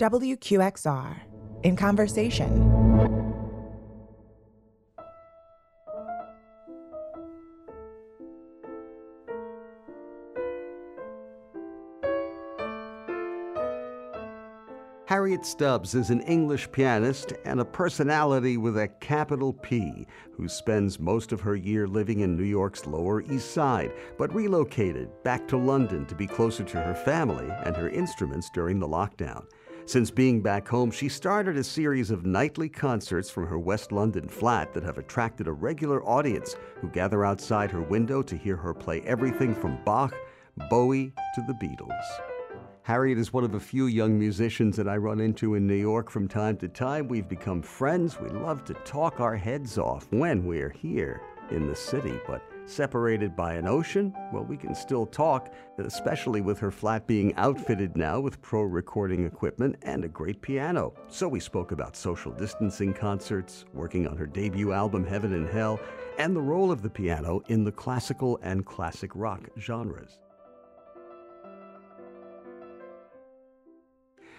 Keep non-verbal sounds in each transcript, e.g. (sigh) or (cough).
WQXR in conversation. Harriet Stubbs is an English pianist and a personality with a capital P who spends most of her year living in New York's Lower East Side, but relocated back to London to be closer to her family and her instruments during the lockdown. Since being back home, she started a series of nightly concerts from her West London flat that have attracted a regular audience who gather outside her window to hear her play everything from Bach, Bowie, to the Beatles. Harriet is one of a few young musicians that I run into in New York from time to time. We've become friends. We love to talk our heads off when we're here in the city, but separated by an ocean, well, we can still talk, especially with her flat being outfitted now with pro recording equipment and a great piano. So we spoke about social distancing concerts, working on her debut album, Heaven and Hell, and the role of the piano in the classical and classic rock genres.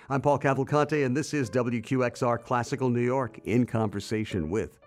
I'm Paul Cavalconte, and this is WQXR Classical New York in conversation with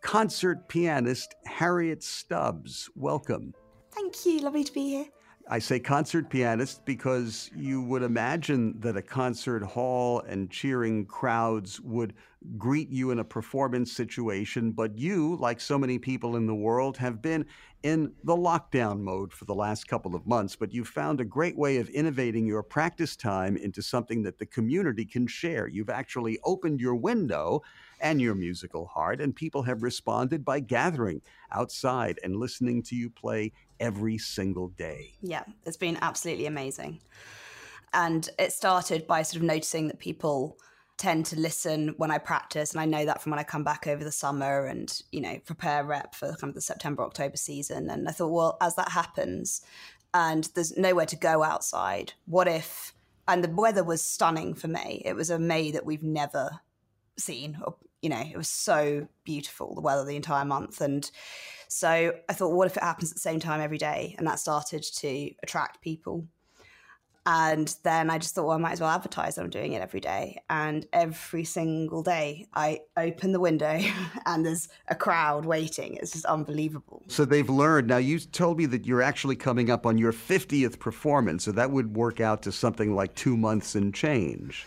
concert pianist Harriet Stubbs. Welcome. Thank you. Lovely to be here. I say concert pianist because you would imagine that a concert hall and cheering crowds would greet you in a performance situation, but you, like so many people in the world, have been in the lockdown mode for the last couple of months. But you've found a great way of innovating your practice time into something that the community can share. You've actually opened your window and your musical heart, and people have responded by gathering outside and listening to you play every single day. Yeah, it's been absolutely amazing. And it started by sort of noticing that people tend to listen when I practice, and I know that from when I come back over the summer and you know prepare rep for kind of the September October season. And I thought, well, as that happens, and there's nowhere to go outside, what if? And the weather was stunning for May. It was a May that we've never seen. You know, it was so beautiful the weather the entire month, and so I thought, what if it happens at the same time every day? And that started to attract people. And then I just thought, well, I might as well advertise that I'm doing it every day. And every single day, I open the window (laughs) and there's a crowd waiting. It's just unbelievable. So they've learned. Now, you told me that you're actually coming up on your 50th performance. So that would work out to something like two months and change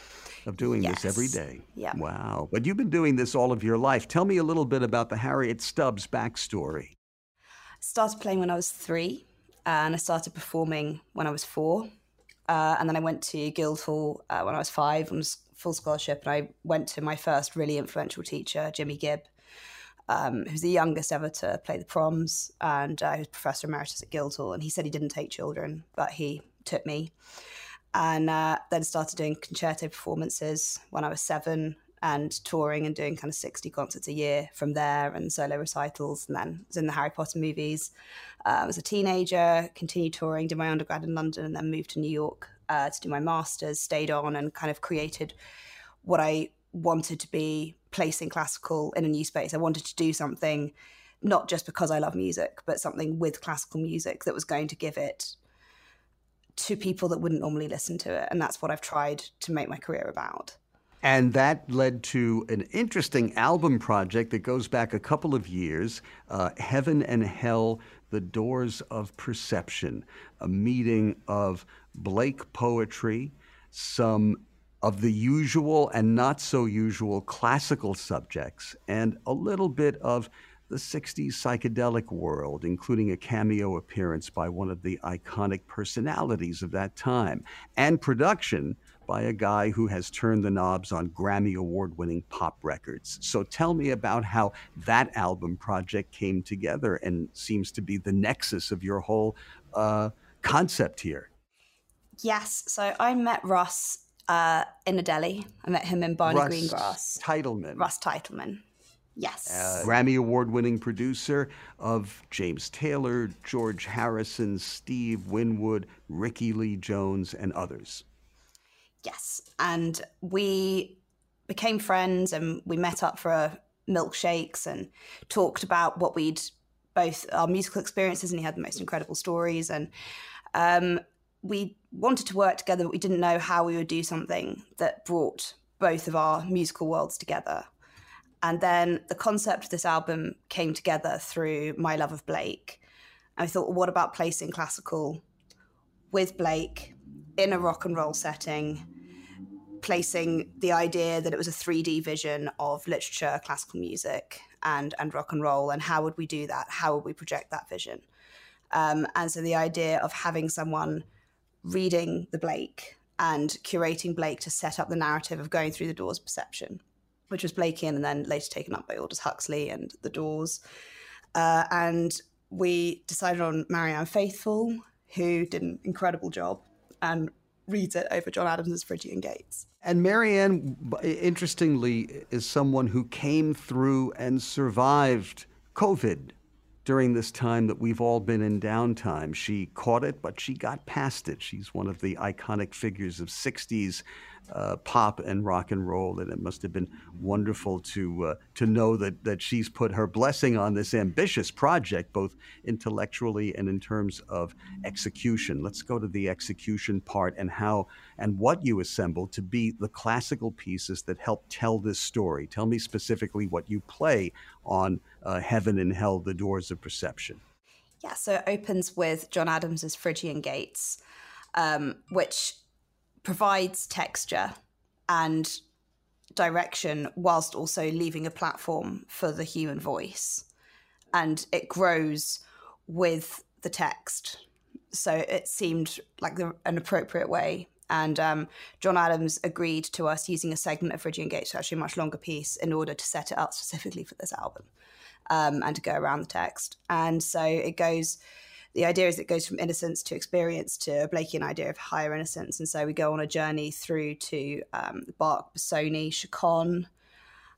of doing yes. this every day. Yeah. Wow. But you've been doing this all of your life. Tell me a little bit about the Harriet Stubbs backstory. I started playing when I was three, and I started performing when I was four. Uh, and then I went to Guildhall uh, when I was five and was full scholarship. And I went to my first really influential teacher, Jimmy Gibb, um, who's the youngest ever to play the proms, and uh, he was professor emeritus at Guildhall. And he said he didn't take children, but he took me. And uh, then started doing concerto performances when I was seven and touring and doing kind of 60 concerts a year from there and solo recitals. And then was in the Harry Potter movies. Uh, I was a teenager, continued touring, did my undergrad in London, and then moved to New York uh, to do my master's, stayed on and kind of created what I wanted to be placing classical in a new space. I wanted to do something not just because I love music, but something with classical music that was going to give it to people that wouldn't normally listen to it. And that's what I've tried to make my career about. And that led to an interesting album project that goes back a couple of years uh, Heaven and Hell The Doors of Perception, a meeting of Blake poetry, some of the usual and not so usual classical subjects, and a little bit of the 60s psychedelic world, including a cameo appearance by one of the iconic personalities of that time, and production by a guy who has turned the knobs on Grammy award winning pop records. So tell me about how that album project came together and seems to be the nexus of your whole uh, concept here. Yes. So I met Russ uh, in a deli. I met him in Barney Russ Greengrass. Titelman. Russ Titelman. Yes. Uh, Grammy Award winning producer of James Taylor, George Harrison, Steve Winwood, Rickie Lee Jones, and others. Yes. And we became friends and we met up for milkshakes and talked about what we'd both our musical experiences and he had the most incredible stories and um, we wanted to work together, but we didn't know how we would do something that brought both of our musical worlds together. And then the concept of this album came together through my love of Blake. I thought, well, what about placing classical with Blake in a rock and roll setting, placing the idea that it was a 3D vision of literature, classical music, and, and rock and roll? And how would we do that? How would we project that vision? Um, and so the idea of having someone reading the Blake and curating Blake to set up the narrative of going through the doors perception, which was Blakean and then later taken up by Aldous Huxley and the Doors. Uh, and we decided on Marianne Faithfull, who did an incredible job and reads it over John Adams' Phrygian Gates. And Marianne, interestingly, is someone who came through and survived COVID during this time that we've all been in downtime. She caught it, but she got past it. She's one of the iconic figures of 60s uh, pop and rock and roll, and it must have been wonderful to uh, to know that that she's put her blessing on this ambitious project, both intellectually and in terms of execution. Let's go to the execution part and how and what you assembled to be the classical pieces that help tell this story. Tell me specifically what you play on uh, Heaven and Hell: The Doors of Perception. Yeah, so it opens with John Adams's Phrygian Gates, um, which provides texture and direction whilst also leaving a platform for the human voice. And it grows with the text. So it seemed like the, an appropriate way. And um, John Adams agreed to us using a segment of Phrygian Gates, actually a much longer piece, in order to set it up specifically for this album um, and to go around the text. And so it goes the idea is it goes from innocence to experience to a Blakean idea of higher innocence. And so we go on a journey through to um, Bach, Busoni, Chaconne,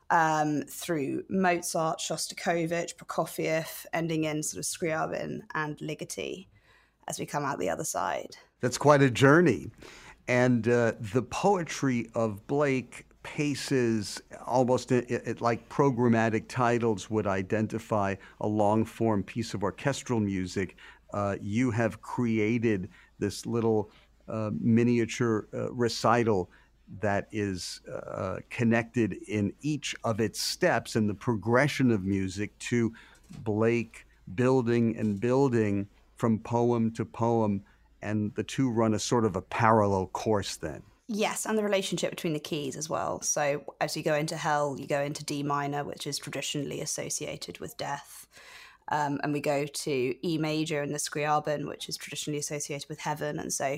um, through Mozart, Shostakovich, Prokofiev, ending in sort of Scriabin and Ligeti as we come out the other side. That's quite a journey. And uh, the poetry of Blake paces almost it, it, like programmatic titles would identify a long form piece of orchestral music. Uh, you have created this little uh, miniature uh, recital that is uh, connected in each of its steps and the progression of music to Blake building and building from poem to poem, and the two run a sort of a parallel course then. Yes, and the relationship between the keys as well. So as you go into hell, you go into D minor, which is traditionally associated with death. Um, and we go to E major and the Scriabin, which is traditionally associated with heaven. And so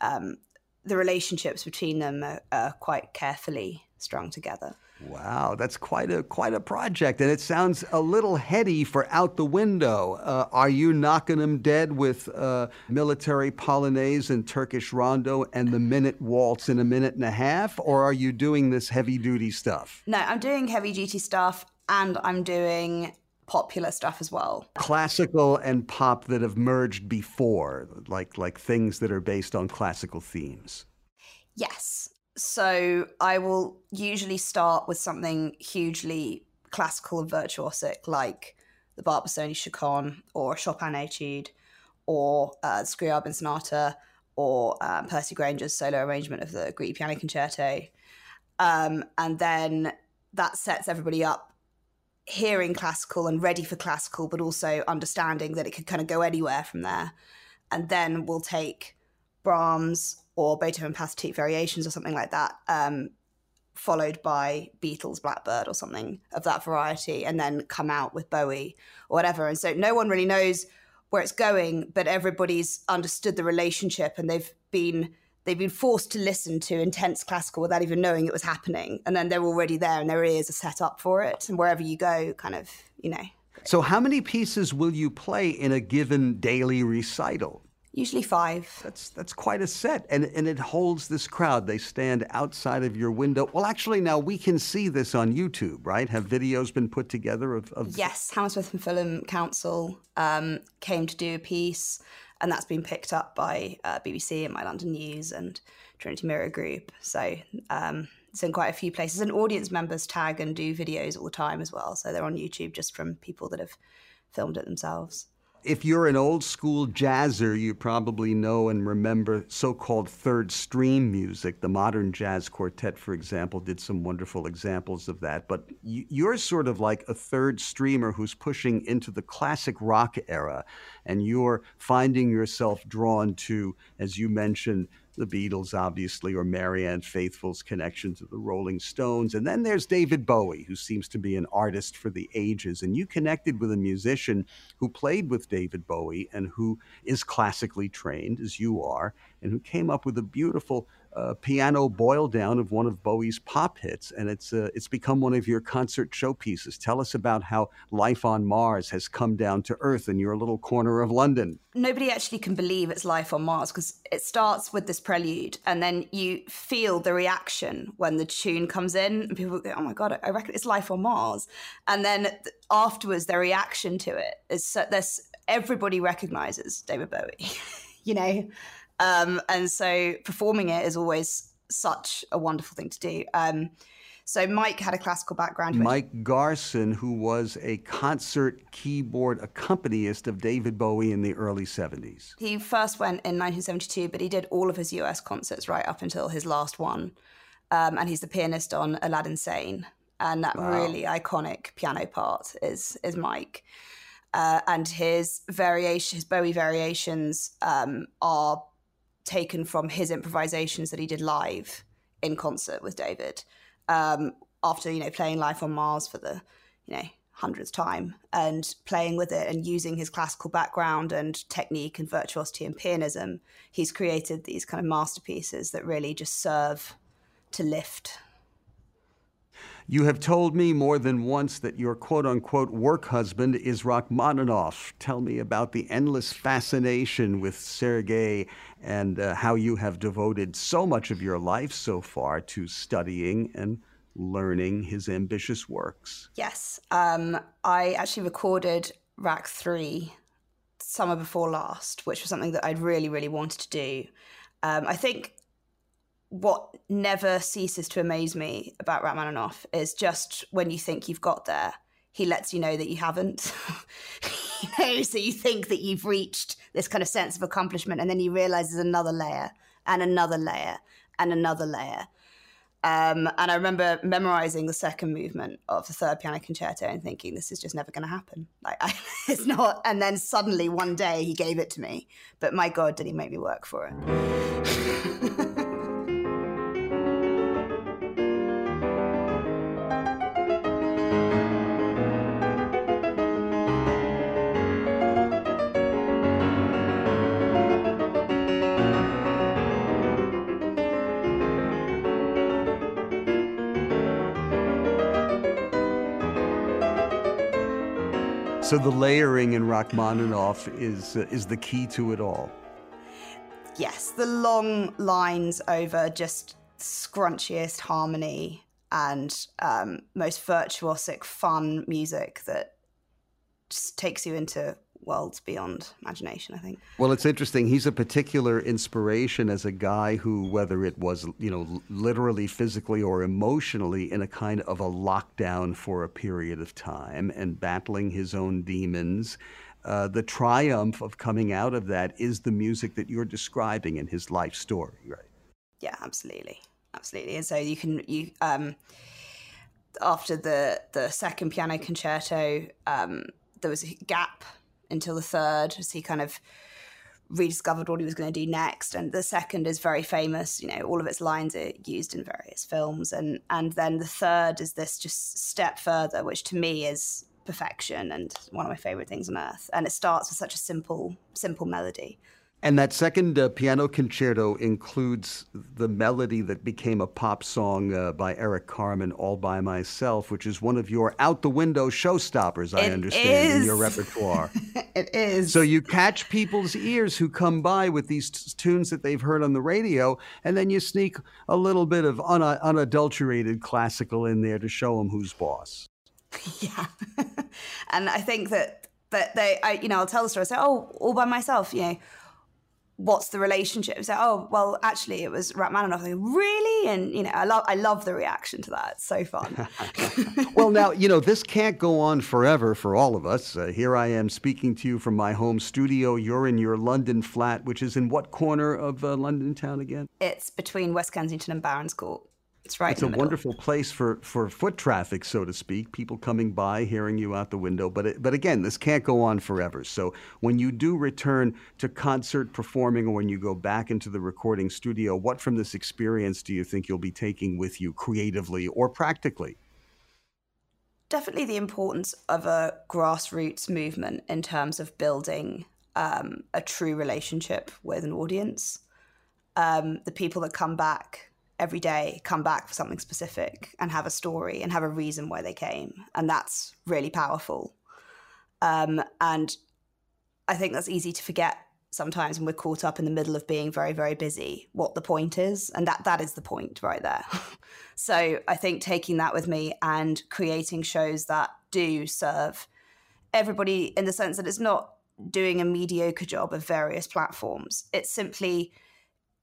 um, the relationships between them are, are quite carefully strung together. Wow, that's quite a quite a project, and it sounds a little heady for out the window. Uh, are you knocking them dead with uh, military polonaise and Turkish rondo and the minute waltz in a minute and a half, or are you doing this heavy duty stuff? No, I'm doing heavy duty stuff, and I'm doing popular stuff as well. Classical and pop that have merged before, like like things that are based on classical themes. Yes. So I will usually start with something hugely classical and virtuosic, like the Bach Busoni Chaconne or Chopin Etude or uh, Scriabin Sonata or um, Percy Grainger's solo arrangement of the Grieg Piano Concerto. Um, and then that sets everybody up hearing classical and ready for classical, but also understanding that it could kind of go anywhere from there. And then we'll take Brahms or Beethoven Pathetique variations or something like that, um, followed by Beatles Blackbird or something of that variety, and then come out with Bowie or whatever. And so no one really knows where it's going, but everybody's understood the relationship and they've been they've been forced to listen to intense classical without even knowing it was happening. And then they're already there and their ears are set up for it. And wherever you go, kind of, you know. So, how many pieces will you play in a given daily recital? Usually five. That's that's quite a set, and and it holds this crowd. They stand outside of your window. Well, actually, now we can see this on YouTube, right? Have videos been put together of? of... Yes, Hammersmith and Fulham Council um, came to do a piece and that's been picked up by uh, BBC and My London News and Trinity Mirror Group. So um, it's in quite a few places, and audience members tag and do videos all the time as well. So they're on YouTube just from people that have filmed it themselves. If you're an old school jazzer, you probably know and remember so called third stream music. The modern jazz quartet, for example, did some wonderful examples of that. But you're sort of like a third streamer who's pushing into the classic rock era, and you're finding yourself drawn to, as you mentioned, the Beatles, obviously, or Marianne Faithfull's connection to the Rolling Stones. And then there's David Bowie, who seems to be an artist for the ages. And you connected with a musician who played with David Bowie and who is classically trained, as you are, and who came up with a beautiful piano boil down of one of Bowie's pop hits, and it's uh, it's become one of your concert showpieces. Tell us about how life on Mars has come down to Earth in your little corner of London. Nobody actually can believe it's life on Mars because it starts with this prelude, and then you feel the reaction when the tune comes in, and people go, "Oh my god, I reckon it's life on Mars," and then afterwards, their reaction to it is so, there's everybody recognizes David Bowie, (laughs) you know. Um, and so performing it is always such a wonderful thing to do. Um, so Mike had a classical background. Mike Garson, who was a concert keyboard accompanist of David Bowie in the early 70s. He first went in 1972, but he did all of his US concerts right up until his last one. Um, and he's the pianist on Aladdin Sane. And that wow. really iconic piano part is is Mike. Uh, and his variation, his Bowie variations um, are taken from his improvisations that he did live in concert with David um, after you know playing Life on Mars for the you know hundredth time and playing with it and using his classical background and technique and virtuosity and pianism, he's created these kind of masterpieces that really just serve to lift you have told me more than once that your quote unquote work husband is Rachmaninoff. Tell me about the endless fascination with Sergei and uh, how you have devoted so much of your life so far to studying and learning his ambitious works. Yes. Um, I actually recorded Rach 3 summer before last, which was something that I'd really, really wanted to do. Um, I think what never ceases to amaze me about Rachmaninoff is just when you think you've got there, he lets you know that you haven't. (laughs) you know, so you think that you've reached this kind of sense of accomplishment, and then you realize there's another layer and another layer and another layer. Um, and I remember memorizing the second movement of the third piano concerto and thinking, this is just never going to happen. Like, I, (laughs) it's not. And then suddenly one day he gave it to me. But my God, did he make me work for it? (laughs) So the layering in Rachmaninoff is uh, is the key to it all. Yes, the long lines over just scrunchiest harmony and um, most virtuosic, fun music that just takes you into worlds beyond imagination, I think. Well, it's interesting. He's a particular inspiration as a guy who, whether it was, you know, literally, physically, or emotionally, in a kind of a lockdown for a period of time and battling his own demons. Uh, the triumph of coming out of that is the music that you're describing in his life story, right? Yeah, absolutely, absolutely. And so you can you um, after the the second piano concerto, um, there was a gap until the third as he kind of rediscovered what he was going to do next. And the second is very famous. You know, all of its lines are used in various films. And and then the third is this just step further, which to me is perfection and one of my favorite things on earth. And it starts with such a simple simple melody. And that second uh, piano concerto includes the melody that became a pop song uh, by Eric Carmen, All by Myself, which is one of your out the window showstoppers, I it understand, is. in your repertoire. (laughs) it is. So you catch people's ears who come by with these t- tunes that they've heard on the radio, and then you sneak a little bit of un- unadulterated classical in there to show them who's boss. (laughs) Yeah. (laughs) and I think that, that they, I, you know, I'll tell the story, I say, oh, all by myself, you know what's the relationship? Say, oh, well, actually, it was Rachmaninoff. Like, really? And you know, I love, I love the reaction to that. It's so fun. (laughs) well, now you know this can't go on forever for all of us. Uh, here I am speaking to you from my home studio. You're in your London flat, which is in what corner of uh, London town again? It's between West Kensington and Barons Court. It's right. It's a wonderful place for, for foot traffic, so to speak. People coming by, hearing you out the window. But it, but again, this can't go on forever. So when you do return to concert performing, or when you go back into the recording studio, what from this experience do you think you'll be taking with you creatively or practically? Definitely the importance of a grassroots movement in terms of building um, a true relationship with an audience. Um, the people that come back every day come back for something specific and have a story and have a reason why they came. And that's really powerful. Um, and I think that's easy to forget sometimes when we're caught up in the middle of being very, very busy, what the point is. And that that is the point right there. (laughs) so I think taking that with me and creating shows that do serve everybody in the sense that it's not doing a mediocre job of various platforms. It's simply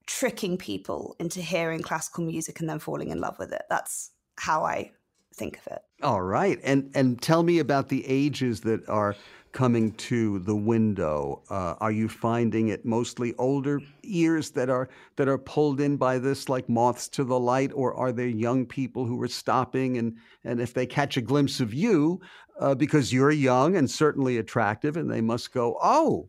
tricking people into hearing classical music and then falling in love with it. That's how I think of it. All right, and and tell me about the ages that are coming to the window. Uh, are you finding it mostly older ears that are that are pulled in by this, like moths to the light, or are there young people who are stopping and and if they catch a glimpse of you, uh, because you're young and certainly attractive, and they must go, oh,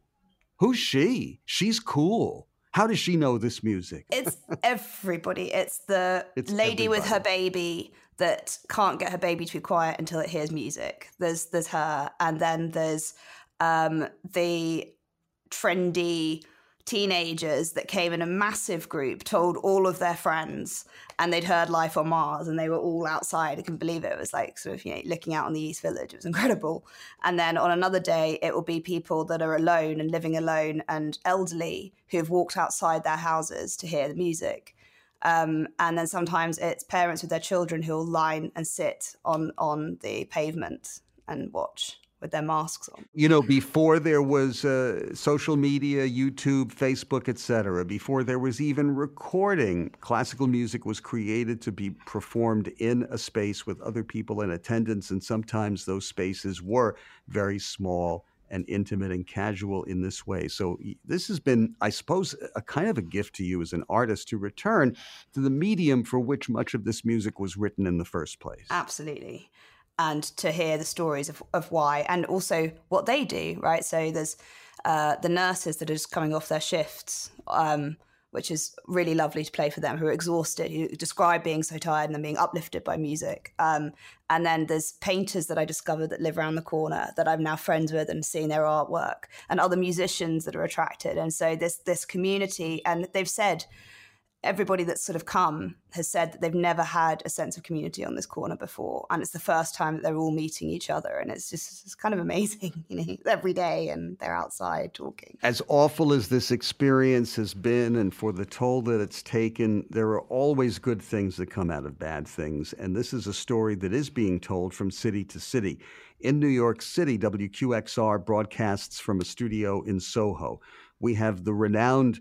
who's she? She's cool. How does she know this music? It's everybody. It's the (laughs) it's lady everybody. with her baby that can't get her baby to be quiet until it hears music. There's there's her, and then there's um, the trendy teenagers that came in a massive group, told all of their friends, and they'd heard Life on Mars, and they were all outside. I couldn't believe it. It was like sort of you know looking out on the East Village. It was incredible. And then on another day, it will be people that are alone and living alone and elderly who have walked outside their houses to hear the music. Um, and then sometimes it's parents with their children who will line and sit on on the pavement and watch with their masks on. You know, before there was uh, social media, YouTube, Facebook, etc., before there was even recording, classical music was created to be performed in a space with other people in attendance, and sometimes those spaces were very small and intimate and casual in this way. So this has been, I suppose, a kind of a gift to you as an artist to return to the medium for which much of this music was written in the first place. Absolutely and to hear the stories of, of why and also what they do, right? So there's uh, the nurses that are just coming off their shifts, um, which is really lovely to play for them, who are exhausted, who describe being so tired and then being uplifted by music. Um, and then there's painters that I discovered that live around the corner that I'm now friends with and seeing their artwork, and other musicians that are attracted. And so this this community, and they've said everybody that's sort of come has said that they've never had a sense of community on this corner before and it's the first time that they're all meeting each other and it's just it's kind of amazing (laughs) you know every day and they're outside talking. As awful as this experience has been and for the toll that it's taken there are always good things that come out of bad things and this is a story that is being told from city to city. In New York City WQXR broadcasts from a studio in Soho. We have the renowned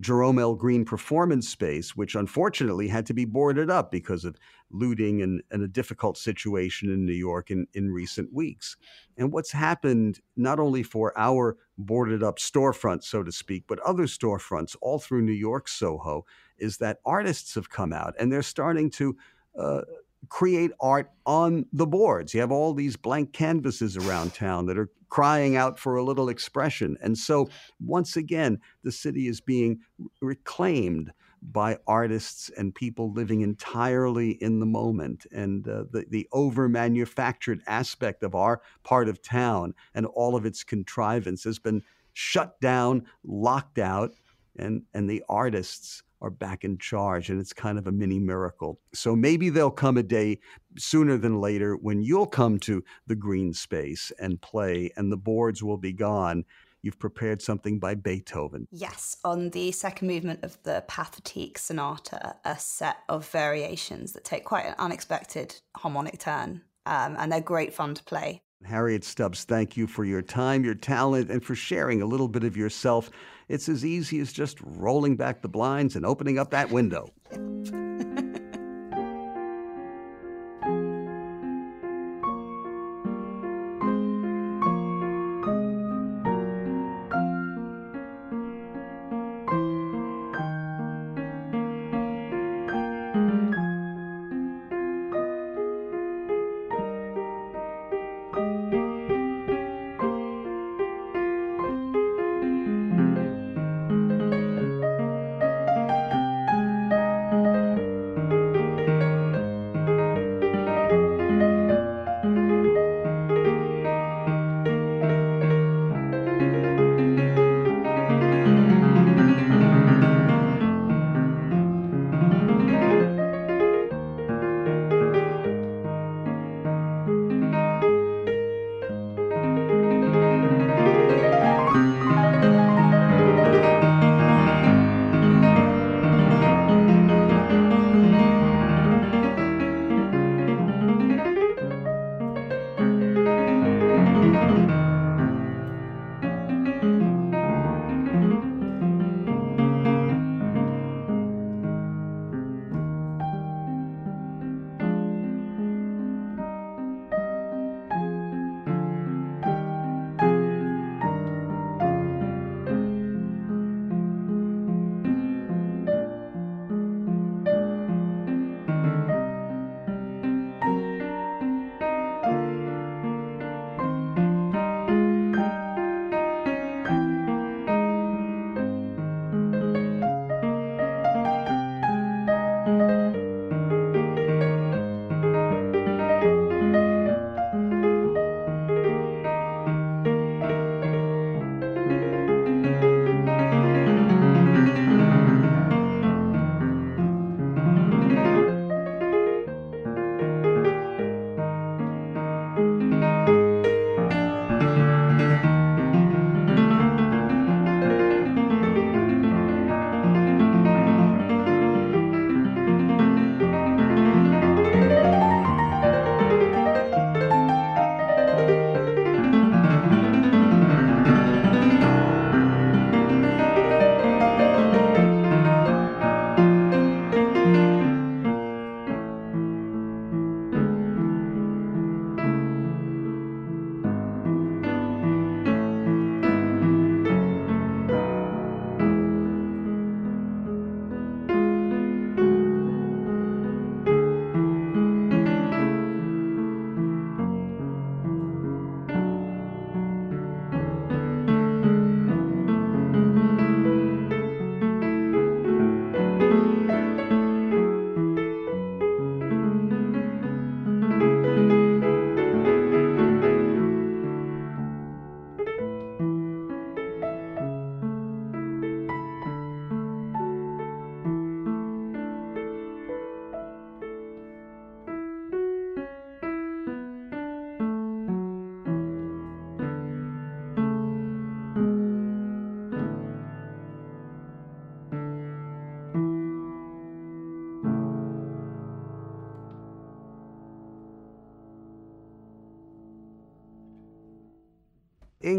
Jerome L. Green performance space, which unfortunately had to be boarded up because of looting and, and, a difficult situation in New York in, in recent weeks. And what's happened, not only for our boarded up storefront, so to speak, but other storefronts all through New York, Soho, is that artists have come out and they're starting to. Uh, create art on the boards. You have all these blank canvases around town that are crying out for a little expression. And so, once again, the city is being reclaimed by artists and people living entirely in the moment. And uh, the, the over manufactured aspect of our part of town and all of its contrivance has been shut down, locked out, and, and the artists are back in charge, and it's kind of a mini miracle. So maybe there'll come a day sooner than later when you'll come to the green space and play, and the boards will be gone. You've prepared something by Beethoven. Yes, on the second movement of the Pathetique Sonata, a set of variations that take quite an unexpected harmonic turn, um, and they're great fun to play. Harriet Stubbs, thank you for your time, your talent, and for sharing a little bit of yourself. It's as easy as just rolling back the blinds and opening up that window.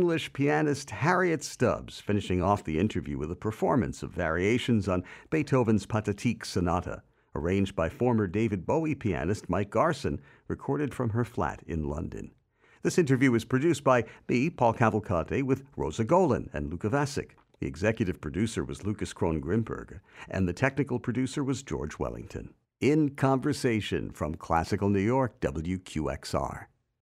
English pianist Harriet Stubbs, finishing off the interview with a performance of variations on Beethoven's Pathetique Sonata, arranged by former David Bowie pianist Mike Garson, recorded from her flat in London. This interview was produced by me, Paul Cavalconte, with Rosa Golan and Luca Vasic. The executive producer was Lucas Krohn Grimberg, and the technical producer was George Wellington. In Conversation from Classical New York, WQXR.